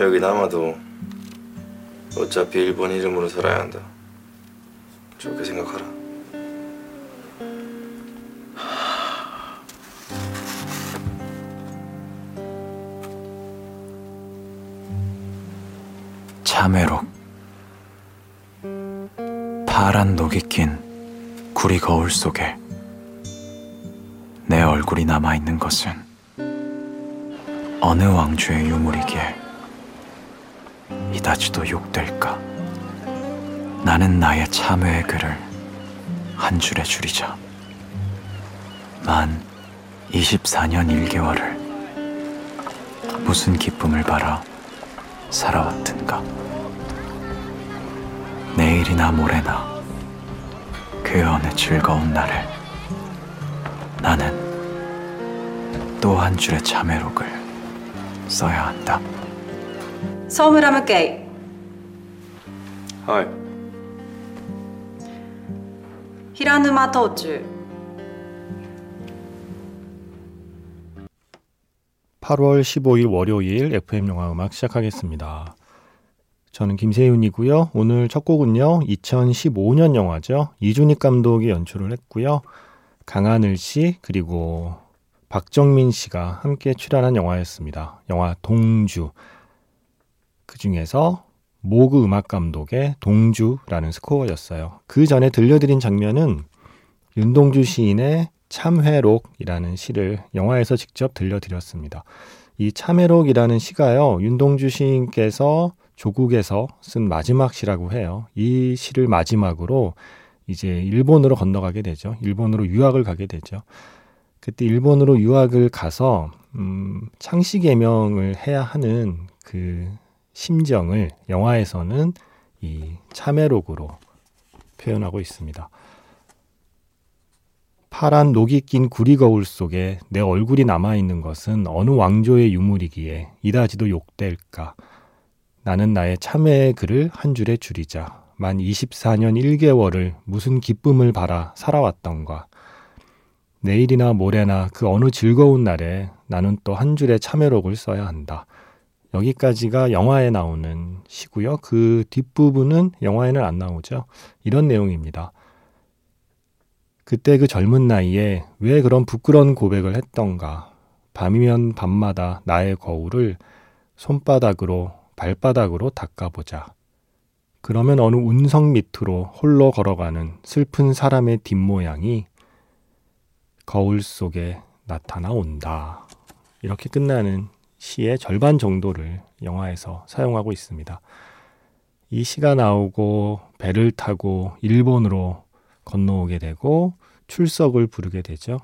여기 남아도 어차피 일본 이름으로 살아야 한다. 좋게 생각하라. 참외록 파란 녹이 낀 구리 거울 속에 내 얼굴이 남아있는 것은 어느 왕주의 유물이기에 이다지도 욕될까? 나는 나의 참회의 글을 한 줄에 줄이자. 만 24년 1개월을 무슨 기쁨을 바라 살아왔든가? 내일이나 모레나 그 어느 즐거운 날에 나는 또 한 줄의 참회록을 써야 한다. 서울 하면 게이. 하이. 히라누마 토주. 8월 15일 월요일 FM 영화 음악 시작하겠습니다. 저는 김세윤이고요. 오늘 첫 곡은요. 2015년 영화죠. 이준익 감독이 연출을 했고요. 강하늘 씨 그리고 박정민 씨가 함께 출연한 영화였습니다. 영화 동주. 그 중에서 모그 음악 감독의 동주라는 스코어였어요. 그 전에 들려드린 장면은 윤동주 시인의 참회록이라는 시를 영화에서 직접 들려드렸습니다. 이 참회록이라는 시가요, 윤동주 시인께서 조국에서 쓴 마지막 시라고 해요. 이 시를 마지막으로 이제 일본으로 건너가게 되죠. 일본으로 유학을 가게 되죠. 그때 일본으로 유학을 가서 음, 창씨 개명을 해야 하는 그 심정을 영화에서는 이 참회록으로 표현하고 있습니다. 파란 녹이 낀 구리 거울 속에 내 얼굴이 남아있는 것은 어느 왕조의 유물이기에 이다지도 욕될까. 나는 나의 참회의 글을 한 줄에 줄이자. 만 24년 1개월을 무슨 기쁨을 바라 살아왔던가. 내일이나 모레나 그 어느 즐거운 날에 나는 또 한 줄의 참회록을 써야 한다. 여기까지가 영화에 나오는 시고요. 그 뒷부분은 영화에는 안 나오죠. 이런 내용입니다. 그때 그 젊은 나이에 왜 그런 부끄러운 고백을 했던가. 밤이면 밤마다 나의 거울을 손바닥으로 발바닥으로 닦아보자. 그러면 어느 운석 밑으로 홀로 걸어가는 슬픈 사람의 뒷모양이 거울 속에 나타나 온다. 이렇게 끝나는 시의 절반 정도를 영화에서 사용하고 있습니다. 이 시가 나오고 배를 타고 일본으로 건너오게 되고 출석을 부르게 되죠.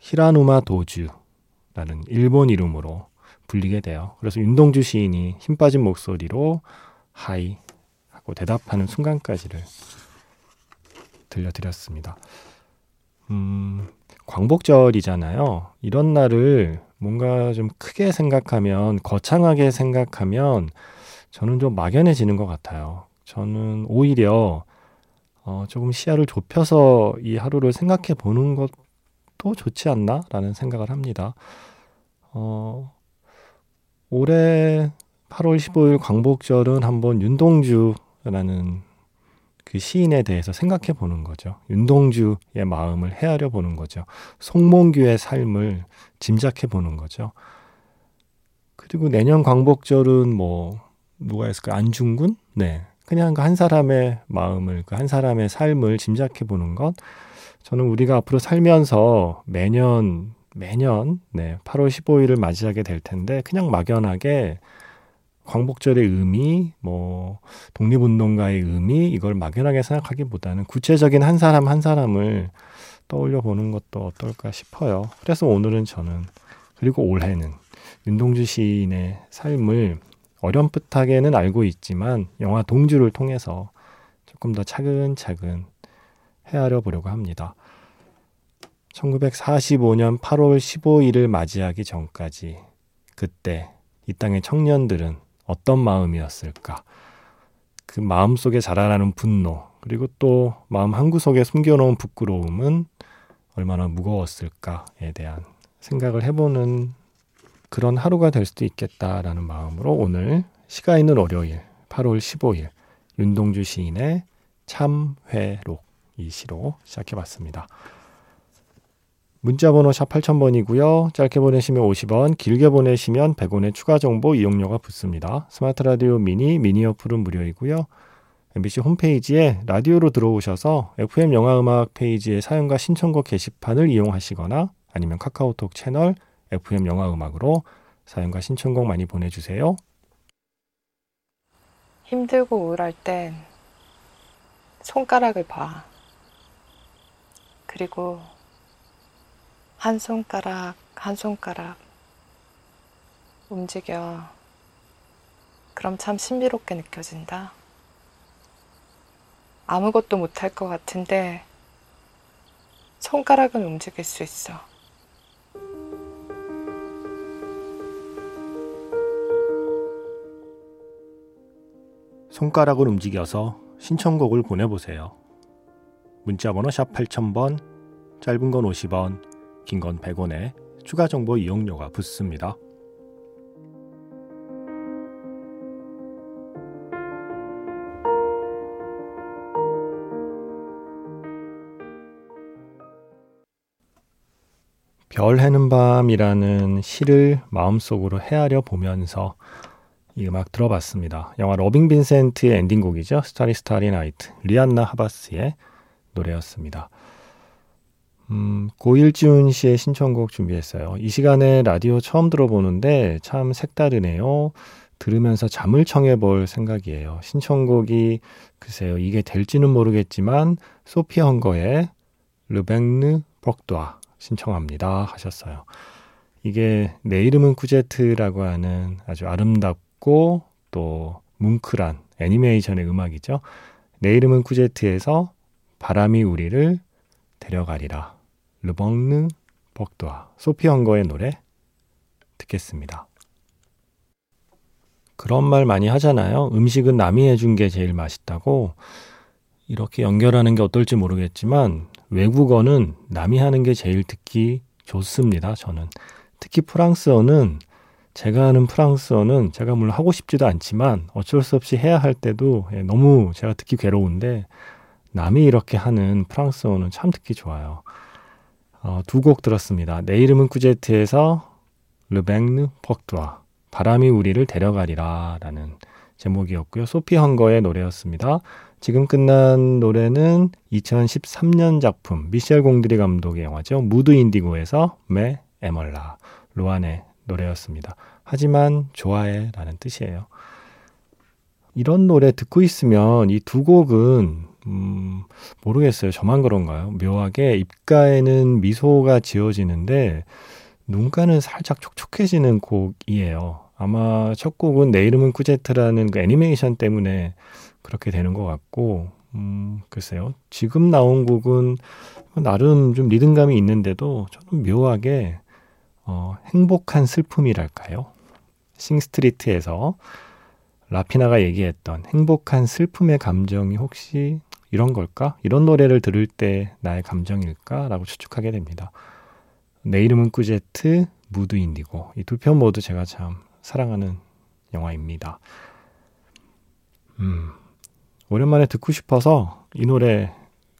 히라누마 도주라는 일본 이름으로 불리게 돼요. 그래서 윤동주 시인이 힘 빠진 목소리로 하이 하고 대답하는 순간까지를 들려드렸습니다. 음, 광복절이잖아요. 이런 날을 뭔가 좀 크게 생각하면, 거창하게 생각하면 저는 좀 막연해지는 것 같아요. 저는 오히려 어, 조금 시야를 좁혀서 이 하루를 생각해 보는 것도 좋지 않나라는 생각을 합니다. 어, 올해 8월 15일 광복절은 한번 윤동주라는 그 시인에 대해서 생각해 보는 거죠. 윤동주의 마음을 헤아려 보는 거죠. 송몽규의 삶을 짐작해 보는 거죠. 그리고 내년 광복절은 뭐 누가 있을까? 안중근? 네. 그냥 그 한 사람의 마음을, 그 한 사람의 삶을 짐작해 보는 것. 저는 우리가 앞으로 살면서 매년, 매년, 네, 8월 15일을 맞이하게 될 텐데, 그냥 막연하게 광복절의 의미, 뭐, 독립운동가의 의미, 이걸 막연하게 생각하기보다는 구체적인 한 사람 한 사람을 떠올려 보는 것도 어떨까 싶어요. 그래서 오늘은 저는, 그리고 올해는 윤동주 시인의 삶을 어렴풋하게는 알고 있지만 영화 동주를 통해서 조금 더 차근차근 헤아려 보려고 합니다. 1945년 8월 15일을 맞이하기 전까지 그때 이 땅의 청년들은 어떤 마음이었을까? 그 마음 속에 자라나는 분노, 그리고 또 마음 한구석에 숨겨놓은 부끄러움은 얼마나 무거웠을까에 대한 생각을 해보는 그런 하루가 될 수도 있겠다라는 마음으로 오늘 시가 있는 월요일 8월 15일 윤동주 시인의 참회록 이 시로 시작해봤습니다. 문자번호 샵 8000번이고요. 짧게 보내시면 50원, 길게 보내시면 100원의 추가 정보 이용료가 붙습니다. 스마트 라디오 미니, 미니 어플은 무료이고요. MBC 홈페이지에 라디오로 들어오셔서 FM 영화음악 페이지의 사연과 신청곡 게시판을 이용하시거나 아니면 카카오톡 채널 FM 영화음악으로 사연과 신청곡 많이 보내주세요. 힘들고 우울할 땐 손가락을 봐. 그리고 한 손가락, 한 손가락 움직여. 그럼 참 신비롭게 느껴진다. 아무것도 못할 것 같은데 손가락은 움직일 수 있어. 손가락을 움직여서 신청곡을 보내보세요. 문자번호 샵 8000번, 짧은 건 50원, 긴 건 100원에 추가 정보 이용료가 붙습니다. 별 해는 밤이라는 시를 마음속으로 헤아려 보면서 이 음악 들어봤습니다. 영화 Loving Vincent의 엔딩곡이죠. Starry Starry Night. 리앤 라 하바스의 노래였습니다. 음, 고일지훈 씨의 신청곡 준비했어요. 이 시간에 라디오 처음 들어보는데 참 색다르네요. 들으면서 잠을 청해볼 생각이에요. 신청곡이 글쎄요. 이게 될지는 모르겠지만 소피 헝거의 르뱅느 벅도아 신청합니다 하셨어요. 이게 내 이름은 쿠제트라고 하는 아주 아름답고 또 뭉클한 애니메이션의 음악이죠. 내 이름은 쿠제트에서 바람이 우리를 데려가리라. 르벙느 벅도아 소피 헝거의 노래 듣겠습니다. 그런 말 많이 하잖아요. 음식은 남이 해준 게 제일 맛있다고. 이렇게 연결하는 게 어떨지 모르겠지만 외국어는 남이 하는 게 제일 듣기 좋습니다. 저는 특히 프랑스어는 제가 하는 프랑스어는 제가 물론 하고 싶지도 않지만 어쩔 수 없이 해야 할 때도 예, 너무 제가 듣기 괴로운데 남이 이렇게 하는 프랑스어는 참 듣기 좋아요. 어, 두곡 들었습니다. 내 이름은 쿠제트에서 르뱅느 퍽두아 바람이 우리를 데려가리라 라는 제목이었고요. 소피 헝거의 노래였습니다. 지금 끝난 노래는 2013년 작품 미셸 공드리 감독의 영화죠. Mood Indigo에서 Mais aime-la 로안의 노래였습니다. 하지만 좋아해 라는 뜻이에요. 이런 노래 듣고 있으면 이 두 곡은 음, 모르겠어요. 저만 그런가요? 묘하게 입가에는 미소가 지어지는데 눈가는 살짝 촉촉해지는 곡이에요. 아마 첫 곡은 내 이름은 꾸제트라는 그 애니메이션 때문에 그렇게 되는 것 같고, 음, 글쎄요. 지금 나온 곡은 나름 좀 리듬감이 있는데도 저는 묘하게 어, 행복한 슬픔이랄까요? 싱스트리트에서 라피나가 얘기했던 행복한 슬픔의 감정이 혹시 이런 걸까? 이런 노래를 들을 때 나의 감정일까? 라고 추측하게 됩니다. 내 이름은 꾸제트, 무드 인디고 이 두 편 모두 제가 참 사랑하는 영화입니다. 음, 오랜만에 듣고 싶어서 이 노래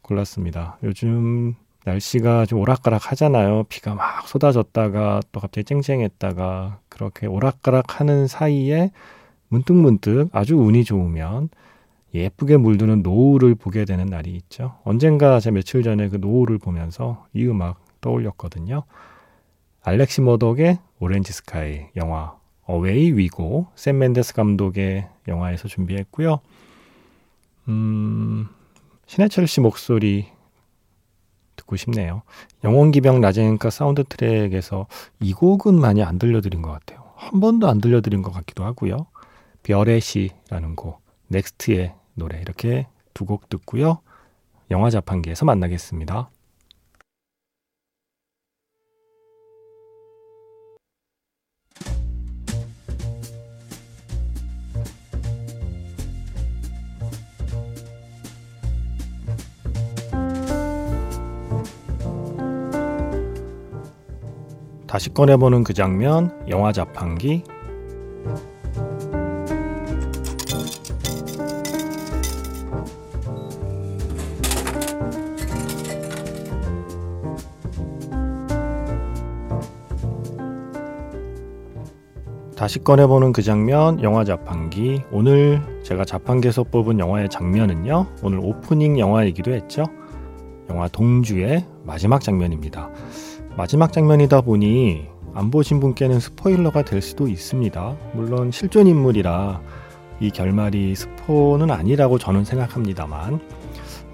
골랐습니다. 요즘 날씨가 좀 오락가락 하잖아요. 비가 막 쏟아졌다가 또 갑자기 쨍쨍했다가 그렇게 오락가락 하는 사이에 문득문득 아주 운이 좋으면 예쁘게 물드는 노을을 보게 되는 날이 있죠. 언젠가 제가 며칠 전에 그 노을을 보면서 이 음악 떠올렸거든요. 알렉시 머덕의 Orange Sky 영화 Away We Go 샘 맨데스 감독의 영화에서 준비했고요. 음, 신해철 씨 목소리 듣고 싶네요. 영혼기병 라젠카 사운드 트랙에서 이 곡은 많이 안 들려드린 것 같아요. 한 번도 안 들려드린 것 같기도 하고요. 별의 시라는 곡, 넥스트의 노래 이렇게 두 곡 듣고요. 영화 자판기에서 만나겠습니다. 다시 꺼내보는 그 장면, 영화 자판기. 다시 꺼내보는 그 장면, 영화 자판기. 오늘 제가 자판기에서 뽑은 영화의 장면은요. 오늘 오프닝 영화이기도 했죠. 영화 동주의 마지막 장면입니다. 마지막 장면이다 보니 안 보신 분께는 스포일러가 될 수도 있습니다. 물론 실존 인물이라 이 결말이 스포는 아니라고 저는 생각합니다만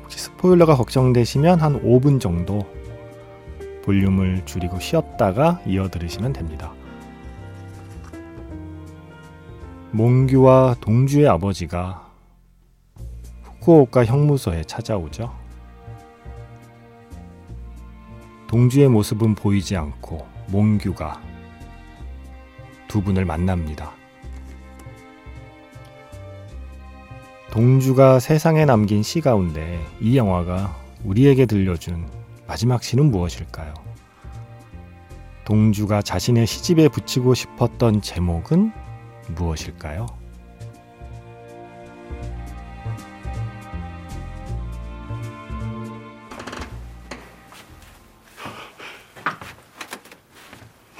혹시 스포일러가 걱정되시면 한 5분 정도 볼륨을 줄이고 쉬었다가 이어 들으시면 됩니다. 몽규와 동주의 아버지가 후쿠오카 형무소에 찾아오죠. 동주의 모습은 보이지 않고 몽규가 두 분을 만납니다. 동주가 세상에 남긴 시 가운데 이 영화가 우리에게 들려준 마지막 시는 무엇일까요? 동주가 자신의 시집에 붙이고 싶었던 제목은 무엇일까요?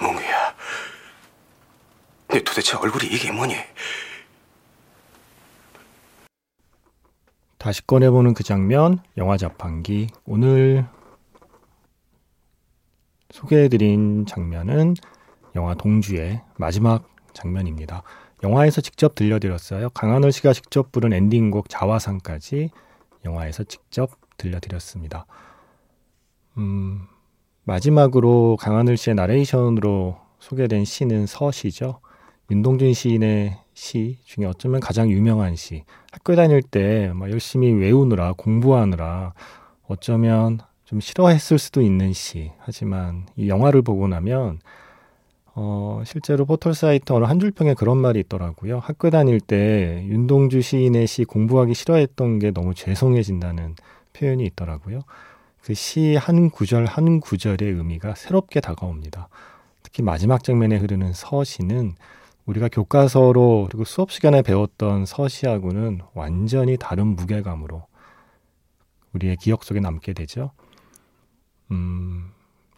몽규야, 네 도대체 얼굴이 이게 뭐니? 다시 꺼내보는 그 장면, 영화 자판기. 오늘 소개해드린 장면은 영화 동주의 마지막 장면입니다. 영화에서 직접 들려드렸어요. 강하늘 씨가 직접 부른 엔딩곡 자화상까지 영화에서 직접 들려드렸습니다. 음, 마지막으로 강하늘 씨의 나레이션으로 소개된 시는 서시죠. 윤동준 시인의 시 중에 어쩌면 가장 유명한 시. 학교 다닐 때 막 열심히 외우느라 공부하느라 어쩌면 좀 싫어했을 수도 있는 시. 하지만 이 영화를 보고 나면 어, 실제로 포털 사이트 어느 한 줄평에 그런 말이 있더라고요. 학교 다닐 때 윤동주 시인의 시 공부하기 싫어했던 게 너무 죄송해진다는 표현이 있더라고요. 그 시 한 구절 한 구절의 의미가 새롭게 다가옵니다. 특히 마지막 장면에 흐르는 서시는 우리가 교과서로 그리고 수업 시간에 배웠던 서시하고는 완전히 다른 무게감으로 우리의 기억 속에 남게 되죠. 음,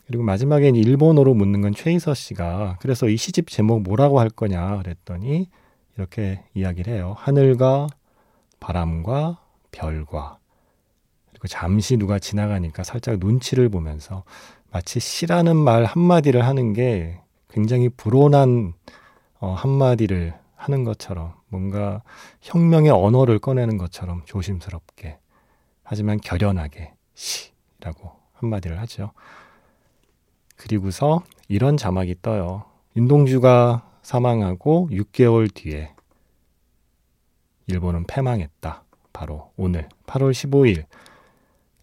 그리고 마지막엔 일본어로 묻는 건 최이서 씨가 그래서 이 시집 제목 뭐라고 할 거냐 그랬더니 이렇게 이야기를 해요. 하늘과 바람과 별과 그리고 잠시 누가 지나가니까 살짝 눈치를 보면서 마치 시라는 말 한마디를 하는 게 굉장히 불온한 어, 한마디를 하는 것처럼 뭔가 혁명의 언어를 꺼내는 것처럼 조심스럽게 하지만 결연하게 시라고 한마디를 하죠. 그리고서 이런 자막이 떠요. 윤동주가 사망하고 6개월 뒤에 일본은 패망했다. 바로 오늘 8월 15일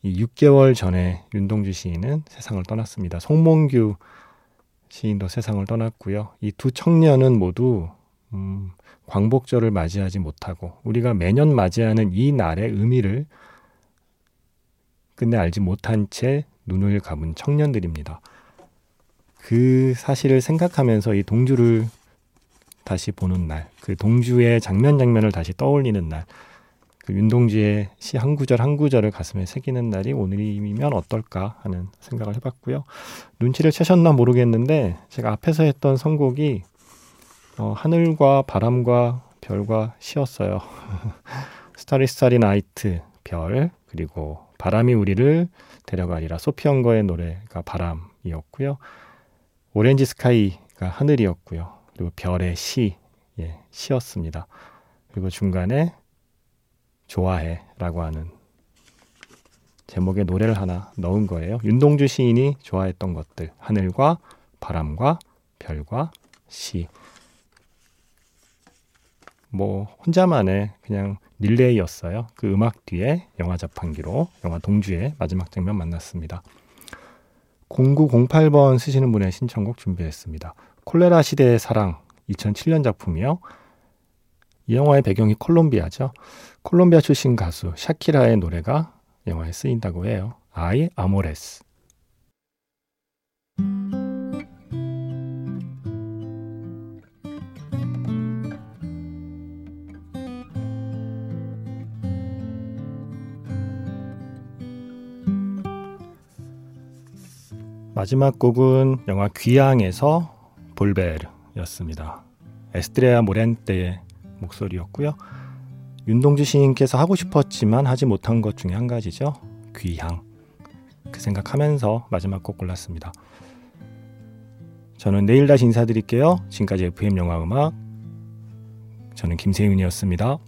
이 6개월 전에 윤동주 시인은 세상을 떠났습니다. 송몽규 시인도 세상을 떠났고요. 이 두 청년은 모두 음, 광복절을 맞이하지 못하고 우리가 매년 맞이하는 이 날의 의미를 끝내 알지 못한 채 눈을 감은 청년들입니다. 그 사실을 생각하면서 이 동주를 다시 보는 날, 그 동주의 장면 장면을 다시 떠올리는 날, 그 윤동주의 시 한 구절 한 구절을 가슴에 새기는 날이 오늘이면 어떨까 하는 생각을 해봤고요. 눈치를 채셨나 모르겠는데 제가 앞에서 했던 선곡이 어, 하늘과 바람과 별과 시였어요. Starry Starry Night 별 그리고 바람이 우리를 데려가리라 소피 헝거의 노래가 바람이었고요. Orange Sky가 하늘이었고요. 그리고 별의 시, 예, 시였습니다. 그리고 중간에 좋아해라고 하는 제목의 노래를 하나 넣은 거예요. 윤동주 시인이 좋아했던 것들, 하늘과 바람과 별과 시. 뭐 혼자만의 그냥 릴레이였어요. 그 음악 뒤에 영화 자판기로 영화 동주의 마지막 장면 만났습니다. 0908번 쓰시는 분의 신청곡 준비했습니다. 콜레라 시대의 사랑 2007년 작품이요. 이 영화의 배경이 콜롬비아죠. 콜롬비아 출신 가수 샤키라의 노래가 영화에 쓰인다고 해요. 아이 아모레스. 마지막 곡은 영화 귀향에서 볼베르였습니다. 에스트레아 모렌테의 목소리였고요. 윤동주 시인께서 하고 싶었지만 하지 못한 것 중에 한 가지죠. 귀향. 그 생각하면서 마지막 곡 골랐습니다. 저는 내일 다시 인사드릴게요. 지금까지 FM 영화 음악 저는 김세윤이었습니다.